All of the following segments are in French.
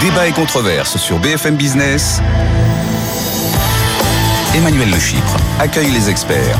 Débat et controverse sur BFM Business. Emmanuel Le Chypre accueille les experts.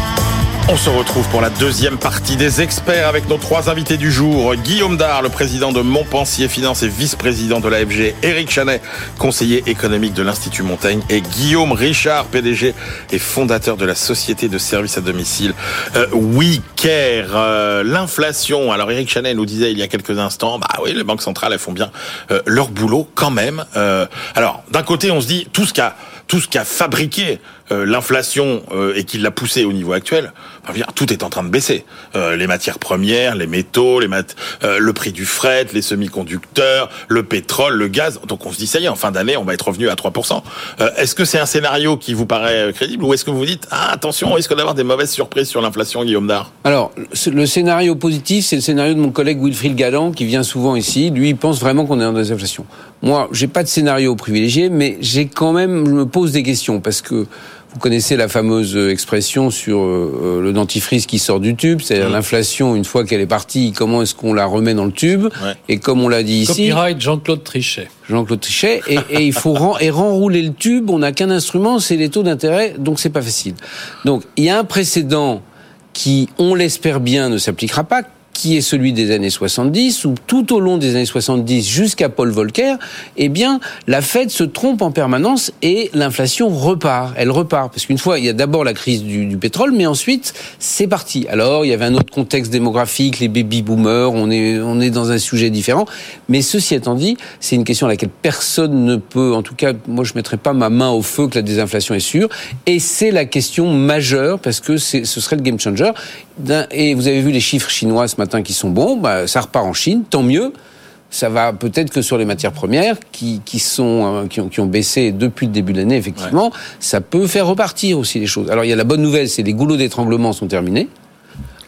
On se retrouve pour la deuxième partie des experts avec nos trois invités du jour. Guillaume Dard, le président de Montpensier Finance et vice-président de l'AFG. Éric Chanet, conseiller économique de l'Institut Montaigne. Et Guillaume Richard, PDG et fondateur de la société de services à domicile euh, WeCare. Euh, L'inflation, alors Éric Chanet nous disait il y a quelques instants, bah oui, les banques centrales, elles font bien euh, leur boulot quand même. Euh, alors, d'un côté, on se dit, tout ce qu'a tout ce qu'a fabriqué l'inflation et qui l'a poussé au niveau actuel, tout est en train de baisser. Euh, les matières premières, les métaux, les mat le prix du fret, les semi-conducteurs, le pétrole, le gaz. Donc on se dit ça y est, en fin d'année, on va être revenu à 3%. est-ce que c'est un scénario qui vous paraît crédible ou est-ce que vous dites ah, attention, on risque d'avoir des mauvaises surprises sur l'inflation, Guillaume Dard? Alors le scénario positif, c'est le scénario de mon collègue Wilfried Galland qui vient souvent ici. Lui, il pense vraiment qu'on est dans des inflations. Moi, j'ai pas de scénario privilégié, mais j'ai quand même, je me pose des questions parce que vous connaissez la fameuse expression sur euh, le dentifrice qui sort du tube, c'est-à-dire mmh. l'inflation, une fois qu'elle est partie, comment est-ce qu'on la remet dans le tube Et comme on l'a dit ici... Copyright Jean-Claude Trichet. Jean-Claude Trichet, et, et, il faut ren, et renrouler le tube, on n'a qu'un instrument, c'est les taux d'intérêt, donc c'est pas facile. Donc il y a un précédent qui, on l'espère bien, ne s'appliquera pas, qui est celui des années 70, où tout au long des années 70 jusqu'à Paul Volcker, eh bien, la Fed se trompe en permanence et l'inflation repart. Elle repart. Parce qu'une fois, il y a d'abord la crise du, du, pétrole, mais ensuite, c'est parti. Alors, il y avait un autre contexte démographique, les baby boomers, on est, on est dans un sujet différent. Mais ceci étant dit, c'est une question à laquelle personne ne peut, en tout cas, moi, je mettrai pas ma main au feu que la désinflation est sûre. Et c'est la question majeure parce que ce serait le game changer. Et vous avez vu les chiffres chinois ce matin qui sont bons, bah, ça repart en Chine, tant mieux. Ça va peut-être que sur les matières premières qui, qui sont euh, qui, ont, qui ont baissé depuis le début de l'année effectivement, ça peut faire repartir aussi les choses. Alors il y a la bonne nouvelle, c'est les goulots d'étranglement sont terminés.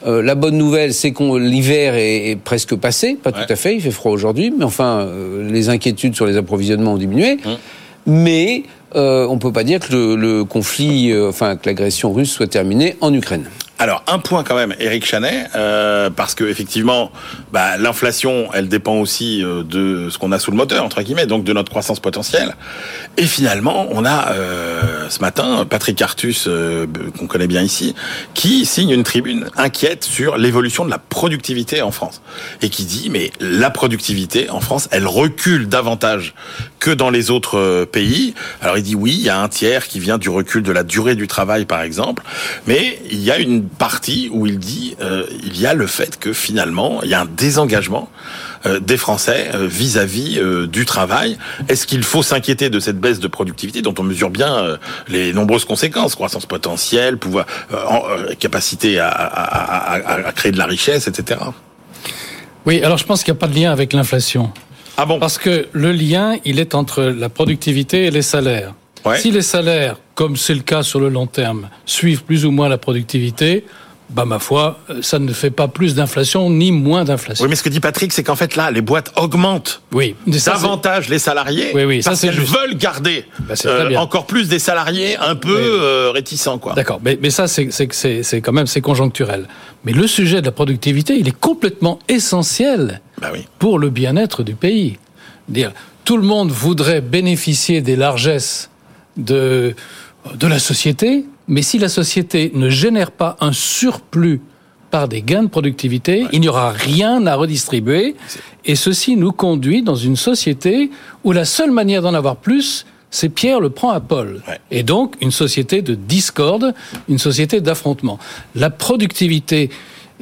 Euh, la bonne nouvelle, c'est que l'hiver est, presque passé, pas tout à fait, il fait froid aujourd'hui, mais enfin, euh, les inquiétudes sur les approvisionnements ont diminué. Hum. Mais euh, on peut pas dire que le, le conflit, enfin que l'agression russe soit terminée en Ukraine. Alors un point quand même, Eric Chanet, euh, parce que effectivement, bah, l'inflation, elle dépend aussi euh, de ce qu'on a sous le moteur entre guillemets, donc de notre croissance potentielle. Et finalement, on a euh, ce matin Patrick Artus, euh, qu'on connaît bien ici, qui signe une tribune inquiète sur l'évolution de la productivité en France et qui dit mais la productivité en France, elle recule davantage que dans les autres pays. Alors il dit oui, il y a un tiers qui vient du recul de la durée du travail par exemple, mais il y a une partie où il dit euh, il y a le fait que finalement il y a un désengagement euh, des Français euh, vis-à-vis -vis, du travail. Est-ce qu'il faut s'inquiéter de cette baisse de productivité dont on mesure bien les nombreuses conséquences, croissance potentielle, pouvoir, capacité à, à, à, à, créer de la richesse, etc. Oui, alors je pense qu'il n'y a pas de lien avec l'inflation. Ah bon? Parce que le lien, il est entre la productivité et les salaires. Si les salaires, comme c'est le cas sur le long terme, suivent plus ou moins la productivité, bah ma foi, ça ne fait pas plus d'inflation ni moins d'inflation. Oui, mais ce que dit Patrick, c'est qu'en fait là, les boîtes augmentent oui, davantage les salariés oui, oui, parce qu'elles veulent garder bah, euh, encore plus des salariés un peu euh, réticents. quoi. D'accord, mais, mais ça c'est quand même c'est conjoncturel. Mais le sujet de la productivité, il est complètement essentiel bah oui. pour le bien-être du pays. Dire, tout le monde voudrait bénéficier des largesses de, de la société, mais si la société ne génère pas un surplus par des gains de productivité, il n'y aura rien à redistribuer. Et ceci nous conduit dans une société où la seule manière d'en avoir plus, c'est Pierre le prend à Paul. Et donc une société de discorde, une société d'affrontement. La productivité,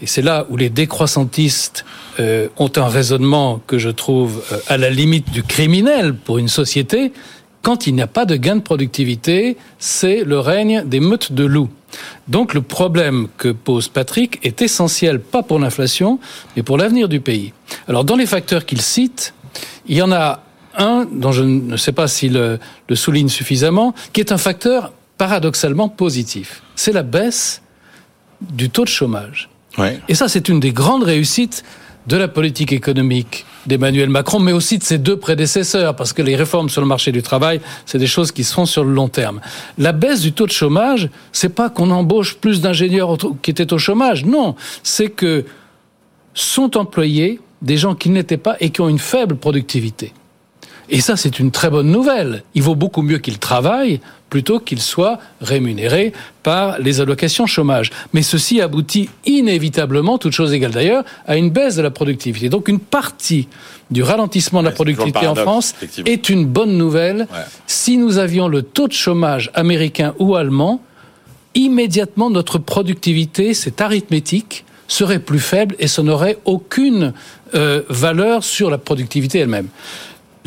et c'est là où les décroissantistes euh, ont un raisonnement que je trouve euh, à la limite du criminel pour une société, quand il n'y a pas de gain de productivité, c'est le règne des meutes de loups. Donc le problème que pose Patrick est essentiel, pas pour l'inflation, mais pour l'avenir du pays. Alors dans les facteurs qu'il cite, il y en a un dont je ne sais pas s'il le, le souligne suffisamment, qui est un facteur paradoxalement positif. C'est la baisse du taux de chômage. Ouais. Et ça, c'est une des grandes réussites de la politique économique d'Emmanuel Macron, mais aussi de ses deux prédécesseurs, parce que les réformes sur le marché du travail, c'est des choses qui se font sur le long terme. La baisse du taux de chômage, c'est pas qu'on embauche plus d'ingénieurs qui étaient au chômage, non, c'est que sont employés des gens qui n'étaient pas et qui ont une faible productivité. Et ça, c'est une très bonne nouvelle. Il vaut beaucoup mieux qu'ils travaillent plutôt qu'ils soient rémunérés par les allocations chômage. Mais ceci aboutit inévitablement, toute chose égale d'ailleurs, à une baisse de la productivité. Donc une partie du ralentissement de la c'est productivité en France est une bonne nouvelle. Ouais. Si nous avions le taux de chômage américain ou allemand, immédiatement notre productivité, cette arithmétique, serait plus faible et ça n'aurait aucune euh, valeur sur la productivité elle-même.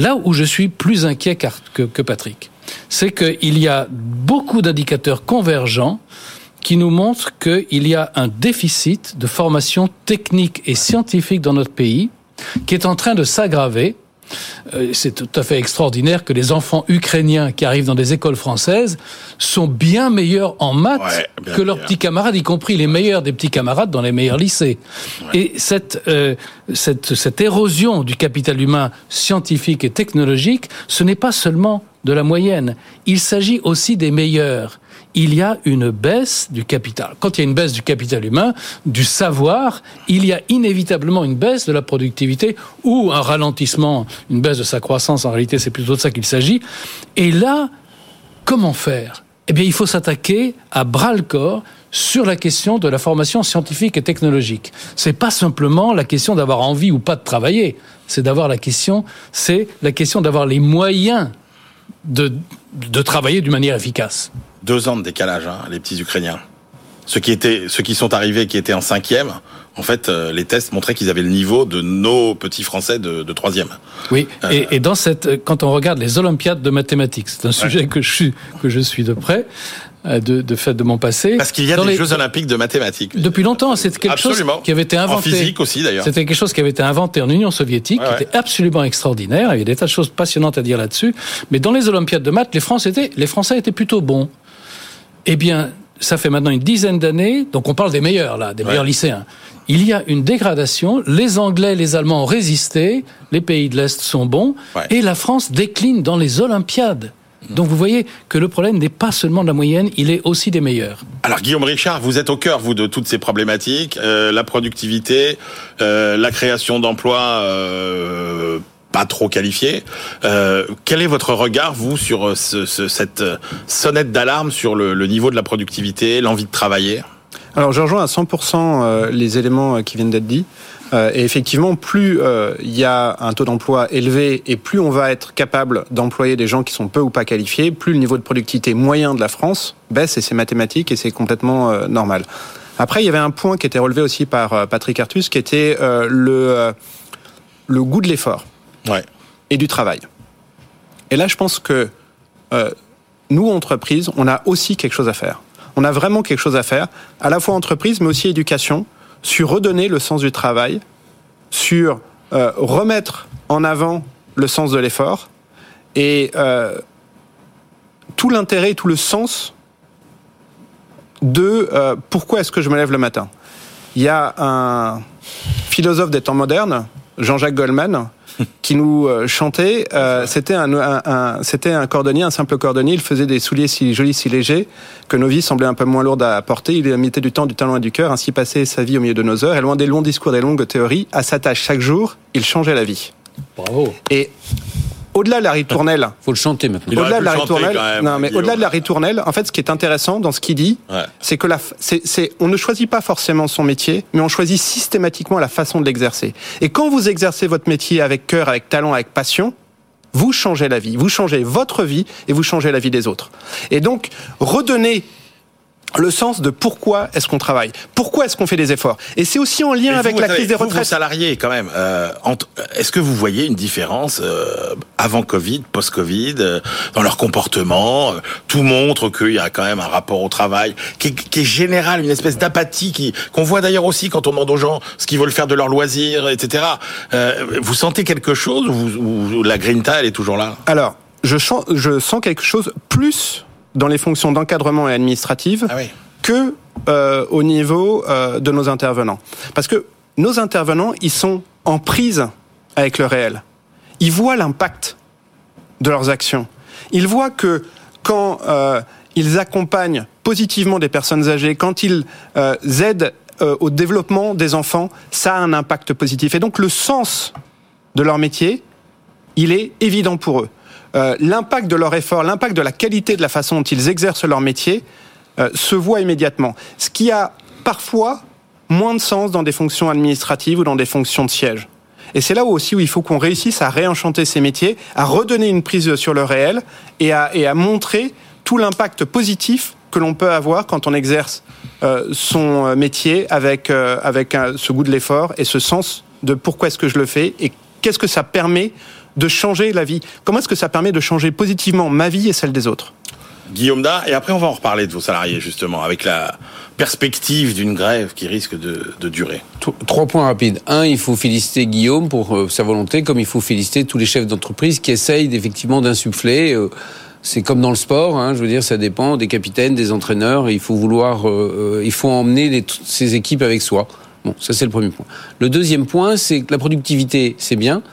Là où je suis plus inquiet que Patrick, c'est qu'il y a beaucoup d'indicateurs convergents qui nous montrent qu'il y a un déficit de formation technique et scientifique dans notre pays qui est en train de s'aggraver. Euh, C'est tout à fait extraordinaire que les enfants ukrainiens qui arrivent dans des écoles françaises sont bien meilleurs en maths Ouais, bien que leurs petits camarades, y compris les meilleurs des petits camarades dans les meilleurs lycées. Et cette, euh, cette, cette érosion du capital humain scientifique et technologique, ce n'est pas seulement de la moyenne, il s'agit aussi des meilleurs. Il y a une baisse du capital. Quand il y a une baisse du capital humain, du savoir, il y a inévitablement une baisse de la productivité ou un ralentissement, une baisse de sa croissance. En réalité, c'est plutôt de ça qu'il s'agit. Et là, Comment faire? Eh bien, il faut s'attaquer à bras le corps sur la question de la formation scientifique et technologique. C'est pas simplement la question d'avoir envie ou pas de travailler. C'est d'avoir la question, c'est la question d'avoir les moyens de, de travailler d'une manière efficace. Deux ans de décalage, hein, les petits Ukrainiens. Ceux qui étaient, ceux qui sont arrivés, qui étaient en cinquième, en fait, euh, les tests montraient qu'ils avaient le niveau de nos petits Français de, de troisième. Oui, et, et dans cette, quand on regarde les Olympiades de mathématiques, c'est un sujet que je suis que je suis de près, euh, de, de fait de mon passé. Parce qu'il y a Dans des les- Jeux Olympiques de mathématiques. Depuis longtemps, c'est quelque Absolument. chose qui avait été En inventé. physique aussi, d'ailleurs. C'était quelque chose qui avait été inventé en Union soviétique, Ouais, qui ouais. était absolument extraordinaire. Il y a des tas de choses passionnantes à dire là-dessus. Mais dans les Olympiades de maths, les Français étaient, les Français étaient plutôt bons. Eh bien, ça fait maintenant une dizaine d'années, donc on parle des meilleurs là, des meilleurs lycéens. Il y a une dégradation. Les Anglais, les Allemands ont résisté. Les pays de l'Est sont bons. Ouais. Et la France décline dans les Olympiades. Donc vous voyez que le problème n'est pas seulement de la moyenne, il est aussi des meilleurs. Alors Guillaume Richard, vous êtes au cœur vous de toutes ces problématiques, euh, la productivité, euh, la création d'emplois euh, pas trop qualifiés. Quel est votre regard vous sur ce, ce- cette sonnette d'alarme sur le niveau de la productivité, l'envie de travailler? Alors je rejoins à 100% euh, les éléments euh, qui viennent d'être dits. Euh, Et effectivement, plus il y a un taux d'emploi élevé et plus on va être capable d'employer des gens qui sont peu ou pas qualifiés, plus le niveau de productivité moyen de la France baisse et c'est mathématique et c'est complètement normal. Après, il y avait un point qui était relevé aussi par Patrick Artus qui était le, le goût de l'effort Ouais. et du travail. Et là, je pense que euh, nous, entreprises, on a aussi quelque chose à faire. On a vraiment quelque chose à faire, à la fois entreprise, mais aussi éducation, sur redonner le sens du travail, sur euh, remettre en avant le sens de l'effort et euh, tout l'intérêt tout le sens de euh, pourquoi est-ce que je me lève le matin. Il y a un philosophe des temps modernes, Jean-Jacques Goldman, qui nous euh, chantait. euh, c'était un, un- un- c'était un cordonnier, un simple cordonnier. Il faisait des souliers si jolis, si légers que nos vies semblaient un peu moins lourdes à porter. Il mettait du temps, du talent et du cœur. Ainsi passait sa vie au milieu de nos heures. Et loin des longs discours, des longues théories, à sa tâche chaque jour, il changeait la vie. Bravo. Et au-delà de la ritournelle, Faut le chanter maintenant. Au-delà de la ritournelle, non mais au-delà de la ritournelle, en fait, ce qui est intéressant dans ce qu'il dit, Ouais. c'est que la, f- c'est, c'est, on ne choisit pas forcément son métier, mais on choisit systématiquement la façon de l'exercer. Et quand vous exercez votre métier avec cœur, avec talent, avec passion, vous changez la vie, vous changez votre vie et vous changez la vie des autres. Et donc, redonner le sens de pourquoi est-ce qu'on travaille, pourquoi est-ce qu'on fait des efforts. Et c'est aussi en lien avec la crise des savez, vous, vos retraites. salariés, quand même, euh, entre- est-ce que vous voyez une différence euh, avant Covid, post-Covid, euh, dans leur comportement euh, Tout montre qu'il y a quand même un rapport au travail qui est, qui est général, une espèce d'apathie qu'on voit d'ailleurs aussi quand on demande aux gens ce qu'ils veulent faire de leur loisir, etc. Euh, vous sentez quelque chose ou, vous- ou la grinta, elle est toujours là? Alors, je, sens- je sens quelque chose plus dans les fonctions d'encadrement et administratives Ah oui. que euh, au niveau euh, de nos intervenants. Parce que nos intervenants, ils sont en prise avec le réel. Ils voient l'impact de leurs actions. Ils voient que quand euh, ils accompagnent positivement des personnes âgées, quand ils euh, aident euh, au développement des enfants, ça a un impact positif. Et donc le sens de leur métier il est évident pour eux. Euh, l'impact de leur effort, l'impact de la qualité de la façon dont ils exercent leur métier euh, se voit immédiatement. Ce qui a parfois moins de sens dans des fonctions administratives ou dans des fonctions de siège. Et c'est là aussi où il faut qu'on réussisse à réenchanter ces métiers, à redonner une prise sur le réel et à, et à montrer tout l'impact positif que l'on peut avoir quand on exerce euh, son métier avec, euh, avec ce goût de l'effort et ce sens de pourquoi est-ce que je le fais et qu'est-ce que ça permet de changer la vie. Comment est-ce que ça permet de changer positivement ma vie et celle des autres Guillaume Da, et après on va en reparler de vos salariés justement, avec la perspective d'une grève qui risque de, de durer. Tro- Trois points rapides. Un, il faut féliciter Guillaume pour euh, sa volonté, comme il faut féliciter tous les chefs d'entreprise qui essayent effectivement d'insuffler. euh, c'est comme dans le sport, hein, je veux dire, ça dépend des capitaines, des entraîneurs. Il faut vouloir, euh, il faut emmener les, toutes ces équipes avec soi. Bon, ça c'est le premier point. Le deuxième point, c'est que la productivité, c'est bien.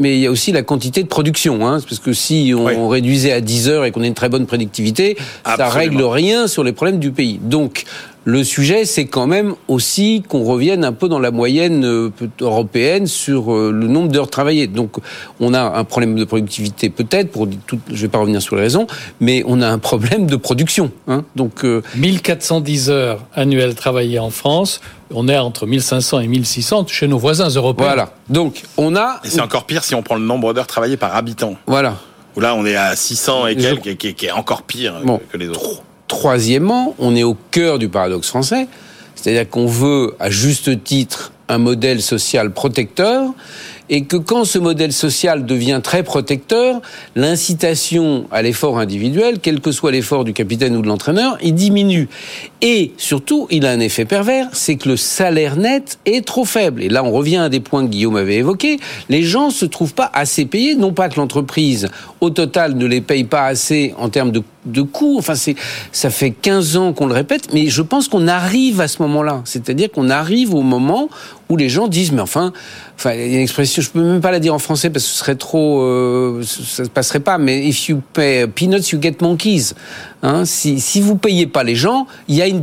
Mais il y a aussi la quantité de production, hein, parce que si on, Oui. réduisait à 10 heures et qu'on a une très bonne productivité, ça Absolument. règle rien sur les problèmes du pays. Donc, le sujet, c'est quand même aussi qu'on revienne un peu dans la moyenne euh, européenne sur euh, le nombre d'heures travaillées. Donc, on a un problème de productivité peut-être, pour tout, je vais pas revenir sur les raisons, mais on a un problème de production. Hein. Donc, euh, 1410 heures annuelles travaillées en France. On est entre 1500 et 1600 chez nos voisins européens. voilà. Donc, on a, Et c'est encore pire si on prend le nombre d'heures travaillées par habitant. voilà. Où là on est à 600 et quelques, et qui est encore pire Bon. que les autres. Troisièmement, on est au cœur du paradoxe français, c'est-à-dire qu'on veut, à juste titre, un modèle social protecteur, et que quand ce modèle social devient très protecteur, l'incitation à l'effort individuel, quel que soit l'effort du capitaine ou de l'entraîneur, il diminue. Et surtout, il a un effet pervers, c'est que le salaire net est trop faible. Et là, on revient à des points que Guillaume avait évoqués. Les gens se trouvent pas assez payés, non pas que l'entreprise, au total, ne les paye pas assez en termes de, de coûts. Enfin, c'est, ça fait 15 ans qu'on le répète, mais je pense qu'on arrive à ce moment-là. C'est-à-dire qu'on arrive au moment où les gens disent, mais enfin, enfin, il y a une expression, je peux même pas la dire en français parce que ce serait trop, euh, ça ne passerait pas, mais if you pay peanuts, you get monkeys. Hein, si, si vous payez pas les gens, il y a une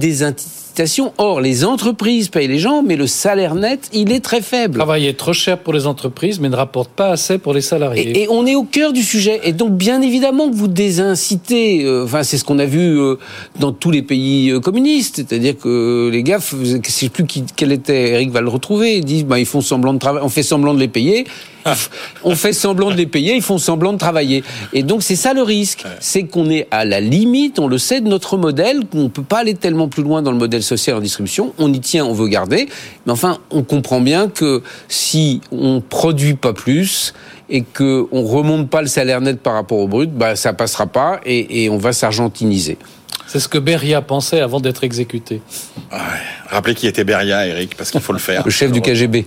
Or, les entreprises payent les gens, mais le salaire net, il est très faible. Travail est trop cher pour les entreprises, mais ne rapporte pas assez pour les salariés. Et, et on est au cœur du sujet. Et donc, bien évidemment que vous désincitez. euh, Enfin, c'est ce qu'on a vu euh, dans tous les pays euh, communistes. C'est-à-dire que les gars, je sais plus qui, quel était. Eric va le retrouver. Ils disent, bah, ils font semblant de travailler. On fait semblant de les payer. On fait semblant de les payer. Ils font semblant de travailler. Et donc, c'est ça le risque. C'est qu'on est à la limite. On le sait de notre modèle. Qu'on peut pas aller tellement plus loin dans le modèle social en distribution. On y tient, on veut garder. Mais enfin, on comprend bien que si on produit pas plus et que on remonte pas le salaire net par rapport au brut, bah ça passera pas et, et on va s'argentiniser. C'est ce que Beria pensait avant d'être exécuté. Ouais. Rappelez qui était Beria, Eric, parce qu'il faut le faire. Le chef du KGB.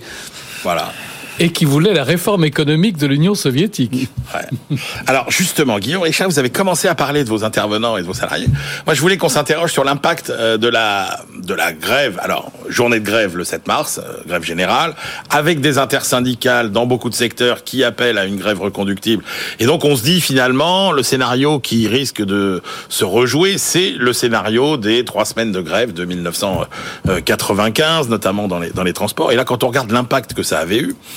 Voilà. Et qui voulait la réforme économique de l'Union soviétique. Ouais. Alors justement, Guillaume Richard, vous avez commencé à parler de vos intervenants et de vos salariés. Moi, je voulais qu'on s'interroge sur l'impact euh, de la de la grève. Alors, journée de grève le 7 mars, euh, grève générale, avec des intersyndicales dans beaucoup de secteurs qui appellent à une grève reconductible. Et donc, on se dit finalement, le scénario qui risque de se rejouer, c'est le scénario des trois semaines de grève de 1995, notamment dans les dans les transports. Et là, quand on regarde l'impact que ça avait eu,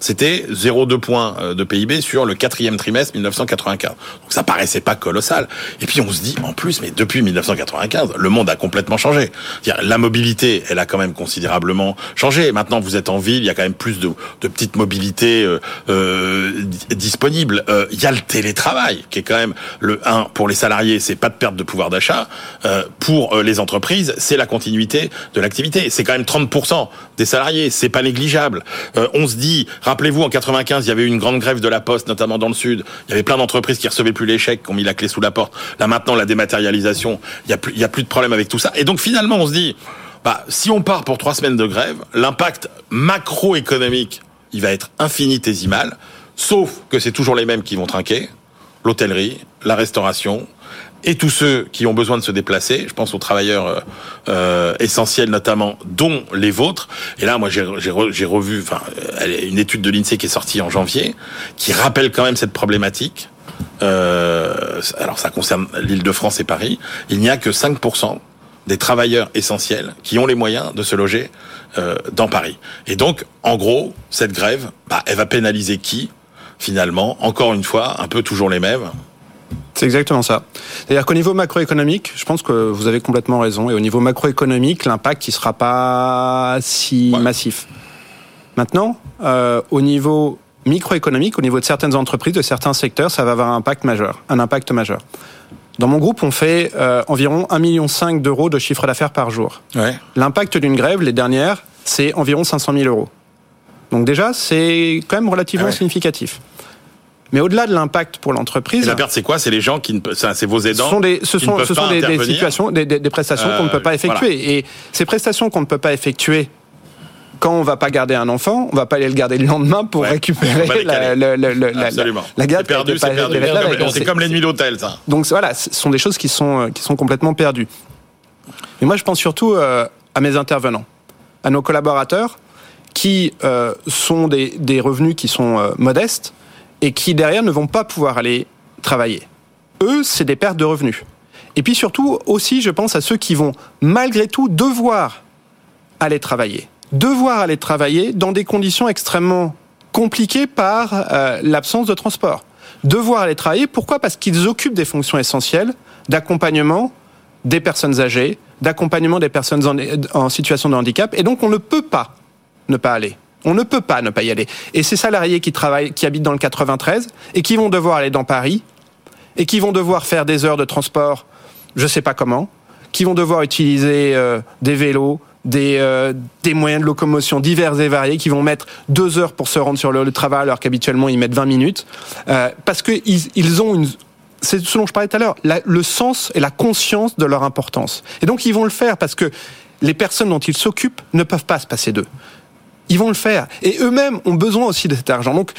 c'était 0,2 points euh, de PIB sur le quatrième trimestre 1995. Donc ça paraissait pas colossal. Et puis on se dit, en plus, mais depuis 1995, le monde a complètement changé. La mobilité, elle a quand même considérablement changé. Maintenant, vous êtes en ville, il y a quand même plus de, de petites mobilités euh, euh, di- disponibles. Euh, Il y a le télétravail, qui est quand même le 1 pour les salariés, c'est pas de perte de pouvoir d'achat. Euh, pour les entreprises, c'est la continuité de l'activité. C'est quand même 30% des salariés, c'est pas négligeable. On se dit, rappelez-vous, en 95, il y avait eu une grande grève de la Poste, notamment dans le Sud. Il y avait plein d'entreprises qui recevaient plus chèques, qui ont mis la clé sous la porte. Là maintenant, la dématérialisation, il y a plus, y a plus de problème avec tout ça. Et donc finalement, on se dit, bah, si on part pour trois semaines de grève, l'impact macroéconomique, il va être infinitésimal, sauf que c'est toujours les mêmes qui vont trinquer l'hôtellerie, la restauration, et tous ceux qui ont besoin de se déplacer, je pense aux travailleurs euh, euh, essentiels notamment, dont les vôtres. Et là, moi, j'ai j'ai re- j'ai revu, enfin, euh, une étude de l'Insee qui est sortie en janvier, qui rappelle quand même cette problématique. Euh, alors, ça concerne l'Île-de-France et Paris. Il n'y a que 5% des travailleurs essentiels qui ont les moyens de se loger euh, dans Paris. Et donc, en gros, cette grève, bah, elle va pénaliser qui finalement, encore une fois, un peu toujours les mêmes. C'est exactement ça. C'est-à-dire qu'au niveau macroéconomique, je pense que vous avez complètement raison. Et au niveau macroéconomique, l'impact ne sera pas si Ouais. massif. Maintenant, euh, au niveau microéconomique, au niveau de certaines entreprises, de certains secteurs, ça va avoir un impact majeur. Un impact majeur. Dans mon groupe, on fait euh, environ 1,5 million d'euros de chiffre d'affaires par jour. Ouais. L'impact d'une grève, les dernières, c'est environ 500 000 euros. Donc déjà, c'est quand même relativement Ah ouais. significatif. Mais au-delà de l'impact pour Et l'entreprise, la perte, c'est quoi? C'est les gens qui ne c'est vos ce aidants. sont des, ce sont, ce pas sont des, des situations, des, des- prestations qu'on ne peut pas Euh, effectuer. Et ces prestations qu'on ne peut pas effectuer, quand on va pas garder un enfant, on va pas aller le garder le lendemain pour Ouais. Récupérer la, la, la, la garde c'est perdu, c'est pas- perdu. C'est comme- nuits d'hôtel, ça. donc voilà, ce sont des choses qui sont, euh, qui sont complètement perdues. Mais moi, je pense surtout euh, à mes intervenants, à nos collaborateurs, qui euh, sont des, des revenus qui sont euh, modestes et qui derrière ne vont pas pouvoir aller travailler. Eux, c'est des pertes de revenus. Et puis surtout aussi, je pense à ceux qui vont malgré tout devoir aller travailler. Devoir aller travailler dans des conditions extrêmement compliquées par euh, l'absence de transport. Devoir aller travailler, pourquoi? Parce qu'ils occupent des fonctions essentielles d'accompagnement des personnes âgées, d'accompagnement des personnes en, en situation de handicap, et donc on ne peut pas ne pas aller. On ne peut pas ne pas y aller. Et ces salariés qui travaillent, qui habitent dans le 93 et qui vont devoir aller dans Paris et qui vont devoir faire des heures de transport, je sais pas comment, qui vont devoir utiliser euh, des vélos, des, euh, des moyens de locomotion divers et variés, qui vont mettre deux heures pour se rendre sur le, travail alors qu'habituellement ils mettent 20 minutes, euh, parce que ils, ont une c'est ce dont je parlais tout à l'heure, le sens et la conscience de leur importance. Et donc ils vont le faire parce que les personnes dont ils s'occupent ne peuvent pas se passer d'eux. Ils vont le faire. Et eux-mêmes ont besoin aussi de cet argent. Donc,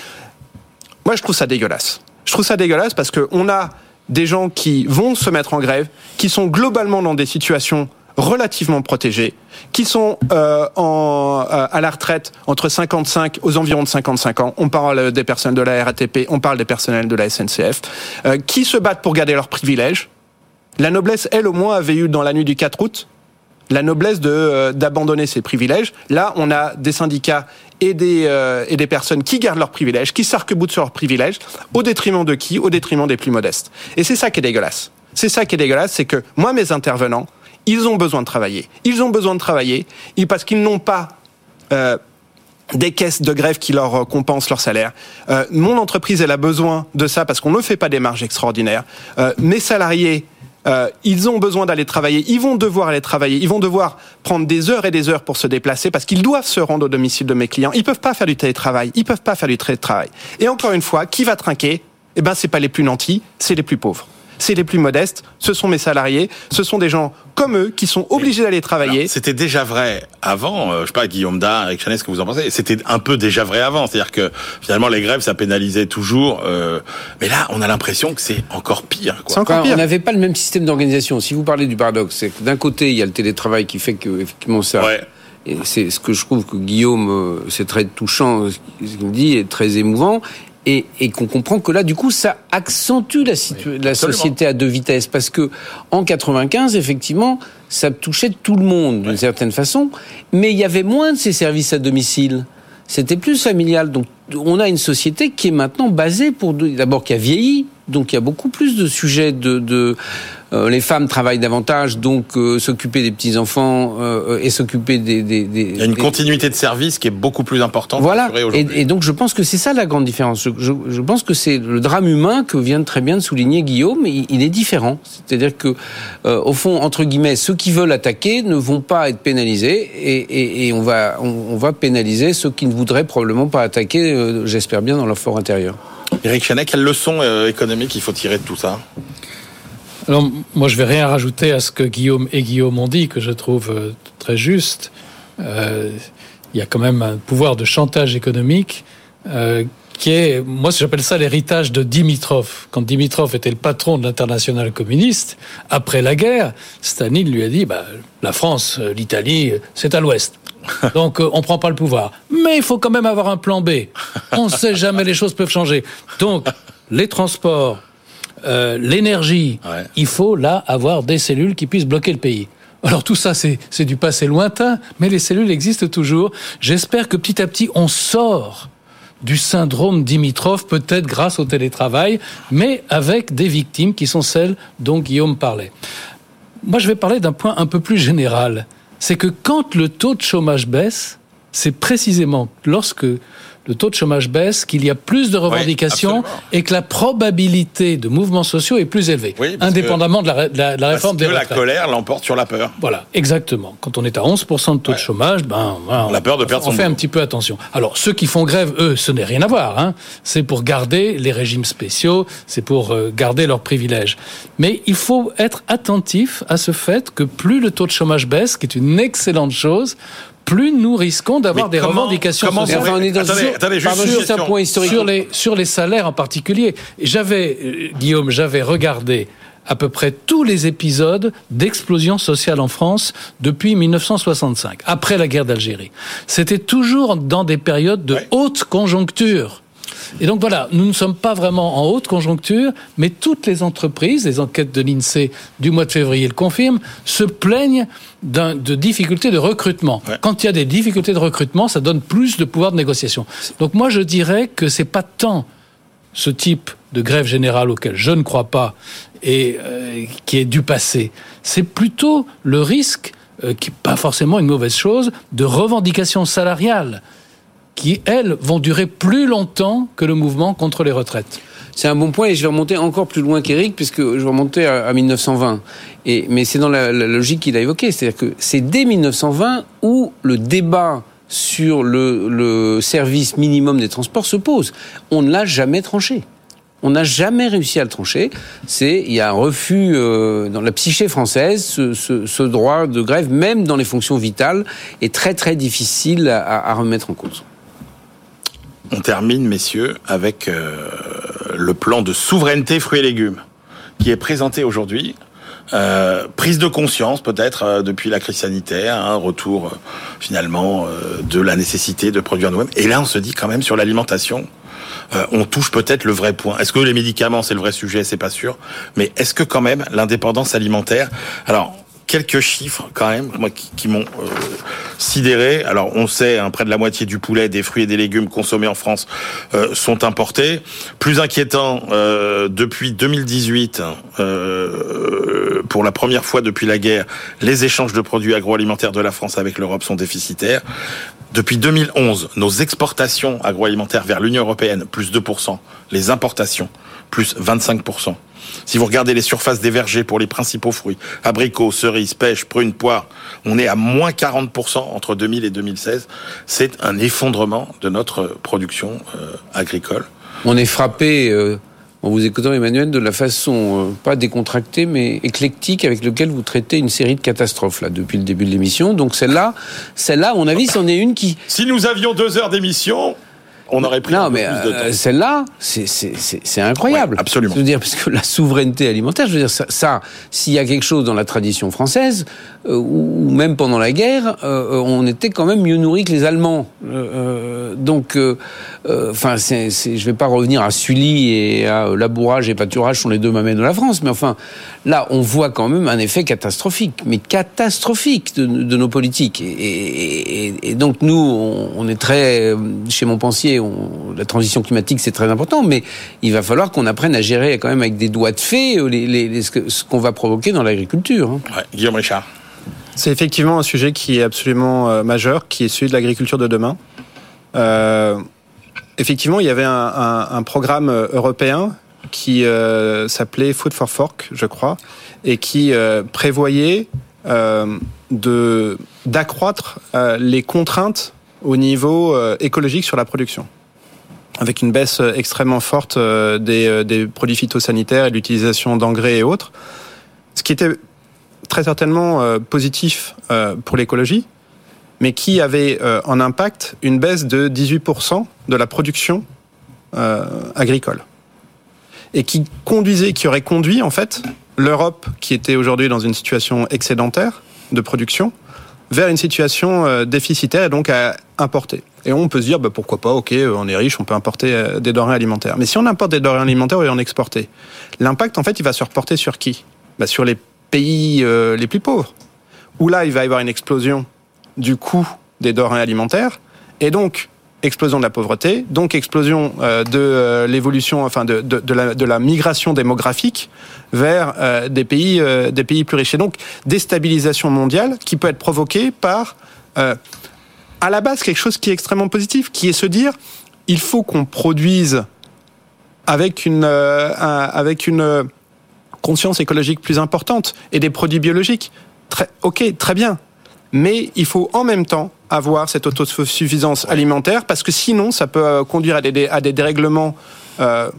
moi, je trouve ça dégueulasse. Je trouve ça dégueulasse parce qu'on a des gens qui vont se mettre en grève, qui sont globalement dans des situations relativement protégées, qui sont euh, en, euh, à la retraite entre 55 aux environs de 55 ans. On parle des personnes de la RATP, on parle des personnels de la SNCF, euh, qui se battent pour garder leurs privilèges. La noblesse, elle, au moins, avait eu dans la nuit du 4 août la noblesse euh, d'abandonner ses privilèges. Là, on a des syndicats et des euh, personnes qui gardent leurs privilèges, qui s'arc-boutent sur leurs privilèges, au détriment de qui? Au détriment des plus modestes. Et c'est ça qui est dégueulasse. C'est ça qui est dégueulasse, c'est que moi, mes intervenants, ils ont besoin de travailler. Ils ont besoin de travailler parce qu'ils n'ont pas euh, des caisses de grève qui leur compensent leur salaire. Mon entreprise, elle a besoin de ça parce qu'on ne fait pas des marges extraordinaires. Mes salariés, euh, ils ont besoin d'aller travailler. Ils vont devoir aller travailler. Ils vont devoir prendre des heures et des heures pour se déplacer parce qu'ils doivent se rendre au domicile de mes clients. Ils peuvent pas faire du télétravail. Ils peuvent pas faire du télétravail. Et encore une fois, qui va trinquer? Eh ben, c'est pas les plus nantis, c'est les plus pauvres. C'est les plus modestes, ce sont mes salariés, ce sont des gens comme eux qui sont obligés d'aller travailler. C'était déjà vrai avant, euh, je sais pas, Guillaume Da, Eric Chanet, ce que vous en pensez C'était un peu déjà vrai avant, c'est-à-dire que finalement les grèves ça pénalisait toujours, euh, mais là on a l'impression que c'est encore pire. C'est Quoi. encore Enfin, pire. on n'avait pas le même système d'organisation. Si vous parlez du paradoxe, c'est que d'un côté, il y a le télétravail qui fait que, effectivement, ça. Ouais. Et c'est ce que je trouve que Guillaume, euh, c'est très touchant, ce qu'il dit, est très émouvant. Et, et qu'on comprend que là, du coup, ça accentue la, situ- la société à deux vitesses. Parce que en 95, effectivement, ça touchait tout le monde d'une certaine façon. Mais il y avait moins de ces services à domicile. C'était plus familial. Donc, on a une société qui est maintenant basée pour deux- d'abord qui a vieilli. Donc, il y a beaucoup plus de sujets de, de euh, les femmes travaillent davantage, donc euh, s'occuper des petits enfants euh, et s'occuper des, des, des Il y a une des- continuité de service qui est beaucoup plus importante. voilà. Et, donc je pense que c'est ça la grande différence. Je, je- je pense que c'est le drame humain que vient très bien de souligner Guillaume. Il, il est différent. C'est-à-dire que au fond, entre guillemets, ceux qui veulent attaquer ne vont pas être pénalisés et, et- et on va on, on va pénaliser ceux qui ne voudraient probablement pas attaquer. J'espère bien dans leur fort intérieur. Eric Chanet, quelle leçon économique il faut tirer de tout ça? Alors, moi, je vais rien rajouter à ce que Guillaume et Guillaume ont dit, que je trouve euh, très juste. Euh, Il y a quand même un pouvoir de chantage économique euh, qui est, moi, j'appelle ça l'héritage de Dimitrov. Quand Dimitrov était le patron de l'international communiste, après la guerre, Staline lui a dit, bah, la France, euh, l'Italie, euh, c'est à l'ouest. Donc, euh, on prend pas le pouvoir. Mais il faut quand même avoir un plan B. On ne sait jamais, les choses peuvent changer. Donc, les transports, euh, l'énergie, Ouais. il faut là avoir des cellules qui puissent bloquer le pays. Alors tout ça, c'est c'est du passé lointain, mais les cellules existent toujours. J'espère que petit à petit, on sort du syndrome Dimitrov, peut-être grâce au télétravail, mais avec des victimes qui sont celles dont Guillaume parlait. Moi, je vais parler d'un point un peu plus général. C'est que quand le taux de chômage baisse, c'est précisément lorsque le taux de chômage baisse, qu'il y a plus de revendications et que la probabilité de mouvements sociaux est plus élevée, indépendamment de la, de la, de la réforme parce que la colère l'emporte sur la peur. Voilà, exactement. Quand on est à 11% de taux de chômage, ben, on, a peur de perdre on fait un petit peu attention. Alors, ceux qui font grève, eux, ce n'est rien à voir. Hein. C'est pour garder les régimes spéciaux, c'est pour euh, garder leurs privilèges. Mais il faut être attentif à ce fait que plus le taux de chômage baisse, qui est une excellente chose, plus nous risquons d'avoir des revendications sociales. Enfin, on est dans attendez, attendez, juste un point historique. Sur les, sur les salaires en particulier. J'avais, euh, Guillaume, j'avais regardé à peu près tous les épisodes d'explosion sociale en France depuis 1965, après la guerre d'Algérie. C'était toujours dans des périodes de haute conjoncture. Et donc voilà, nous ne sommes pas vraiment en haute conjoncture, mais toutes les entreprises, les enquêtes de l'INSEE du mois de février le confirment, se plaignent de difficultés de recrutement. Quand il y a des difficultés de recrutement, ça donne plus de pouvoir de négociation. Donc moi, je dirais que c'est pas tant ce type de grève générale auquel je ne crois pas et euh, qui est du passé. C'est plutôt le risque, euh, qui n'est pas forcément une mauvaise chose, de revendication salariale qui, elles, vont durer plus longtemps que le mouvement contre les retraites. C'est un bon point et je vais remonter encore plus loin qu'Éric puisque je vais remonter à, 1920. Et, mais c'est dans la, logique qu'il a évoquée, c'est-à-dire que c'est dès 1920 où le débat sur le, le service minimum des transports se pose. On ne l'a jamais tranché. On n'a jamais réussi à le trancher. C'est il y a un refus euh, dans la psyché française. Ce, ce, ce, droit de grève, même dans les fonctions vitales, est très très difficile à, à remettre en cause. On termine, messieurs, avec euh, le plan de souveraineté fruits et légumes qui est présenté aujourd'hui. Euh, prise de conscience peut-être euh, depuis la crise sanitaire, un retour finalement de la nécessité de produire nous-mêmes. Et là, on se dit quand même sur l'alimentation, on touche peut-être le vrai point. Est-ce que les médicaments c'est le vrai sujet? C'est pas sûr. Mais est-ce que quand même l'indépendance alimentaire? Alors quelques chiffres quand même moi, qui, m'ont euh, sidéré. Alors on sait, hein, près de la moitié du poulet, des fruits et des légumes consommés en France euh, sont importés. Plus inquiétant, euh, depuis 2018, euh, pour la première fois depuis la guerre, les échanges de produits agroalimentaires de la France avec l'Europe sont déficitaires. Depuis 2011, nos exportations agroalimentaires vers l'Union européenne, plus 2%. Les importations, plus 25%. Si vous regardez les surfaces des vergers pour les principaux fruits, abricots, cerises, pêches, prunes, poires, on est à moins 40% entre 2000 et 2016. C'est un effondrement de notre production euh, agricole. On est frappé, euh, en vous écoutant Emmanuel, de la façon, euh, pas décontractée, mais éclectique avec laquelle vous traitez une série de catastrophes, là, depuis le début de l'émission. Donc celle-là, celle-là, à mon avis, c'en est une qui... Si nous avions deux heures d'émission, on aurait pris non, mais euh, celle-là, c'est incroyable. absolument. Je veux dire, parce que la souveraineté alimentaire, je veux dire, ça, ça s'il y a quelque chose dans la tradition française, euh, ou même pendant la guerre, euh, on était quand même mieux nourris que les Allemands. donc, enfin, je vais pas revenir à Sully et à labourage et pâturage sont les deux mamelles de la France, mais enfin, là, on voit quand même un effet catastrophique, mais catastrophique de, nos politiques. Et, et, donc, nous, on, on est très, chez Montpensier, la transition climatique, c'est très important, mais il va falloir qu'on apprenne à gérer quand même avec des doigts de fée euh, les, ce qu'on va provoquer dans l'agriculture. Hein. Guillaume Richard. C'est effectivement un sujet qui est absolument euh, majeur, qui est celui de l'agriculture de demain. Euh, effectivement, il y avait un, programme européen qui s'appelait Food for Fork, je crois, et qui prévoyait de d'accroître les contraintes au niveau euh, écologique sur la production avec une baisse euh, extrêmement forte euh, des, produits phytosanitaires et l'utilisation d'engrais et autres, ce qui était très certainement positif pour l'écologie, mais qui avait en impact une baisse de 18% de la production agricole. Et qui conduisait, qui aurait conduit en fait l'Europe, qui était aujourd'hui dans une situation excédentaire de production, vers une situation euh, déficitaire et donc à importer. Et on peut se dire, bah, pourquoi pas, ok, euh, on est riche, on peut importer euh, des denrées alimentaires. Mais si on importe des denrées alimentaires et en exporter, l'impact, en fait, il va se reporter sur qui? Bah, Sur les pays les plus pauvres. Où là, il va y avoir une explosion du coût des denrées alimentaires. Et donc, explosion de la pauvreté, donc explosion euh, de euh, l'évolution, enfin de, de, la, migration démographique vers euh, des pays des pays plus riches. Et donc déstabilisation mondiale qui peut être provoquée par à la base quelque chose qui est extrêmement positif, qui est se dire il faut qu'on produise avec une un- avec une conscience écologique plus importante et des produits biologiques. Ok, très bien. Mais il faut en même temps avoir cette autosuffisance alimentaire parce que sinon ça peut euh, conduire à des, dé- à des dérèglements euh,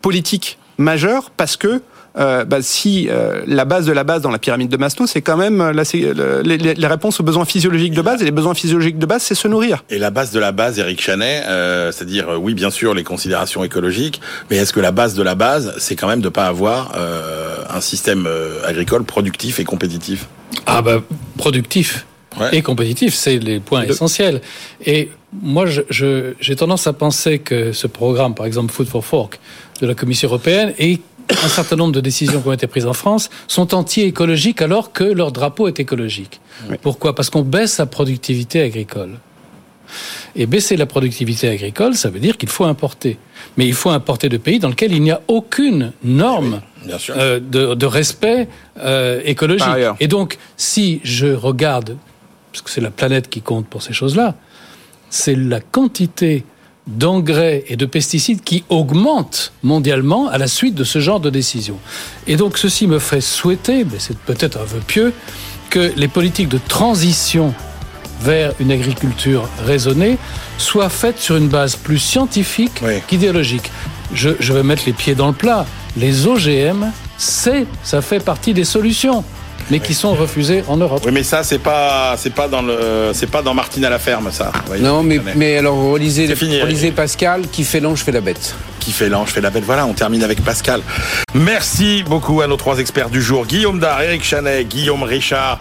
politiques majeurs parce que euh, bah, si euh, la base de la base dans la pyramide de Maslow, c'est quand même la, c'est, le- les, réponses aux besoins physiologiques de base. Et les besoins physiologiques de base, c'est se nourrir. Et la base de la base, Eric Chanet, euh, c'est-à-dire oui, bien sûr, les considérations écologiques, mais est-ce que la base de la base, c'est quand même de pas avoir euh, un système agricole productif et compétitif? Ah bah productif Ouais. et compétitif, c'est les points essentiels. Et moi, je- je- j'ai tendance à penser que ce programme, par exemple Food for Fork de la Commission européenne et un certain nombre de décisions qui ont été prises en France sont anti-écologiques alors que leur drapeau est écologique. Pourquoi? Parce qu'on baisse la productivité agricole. Et baisser la productivité agricole, ça veut dire qu'il faut importer. Mais il faut importer de pays dans lesquels il n'y a aucune norme Bien sûr. euh, de, de respect euh, écologique. Et donc, si je regarde, parce que c'est la planète qui compte pour ces choses-là, c'est la quantité d'engrais et de pesticides qui augmente mondialement à la suite de ce genre de décision. Et donc, ceci me fait souhaiter, mais c'est peut-être un vœu pieux, que les politiques de transition vers une agriculture raisonnée soient faites sur une base plus scientifique Oui. qu'idéologique. Je, je vais mettre les pieds dans le plat. Les OGM, c'est, ça fait partie des solutions, mais qui sont refusées en Europe. Oui, mais ça, c'est pas, c'est pas dans le, c'est pas dans Martine à la ferme, ça. Voyez, Non, mais, alors relisez, fini, relisez. Pascal, qui fait l'ange fait la bête. qui fait l'ange, fait la bête. Voilà, on termine avec Pascal. Merci beaucoup à nos trois experts du jour, Guillaume Dard, Eric Chanet, Guillaume Richard.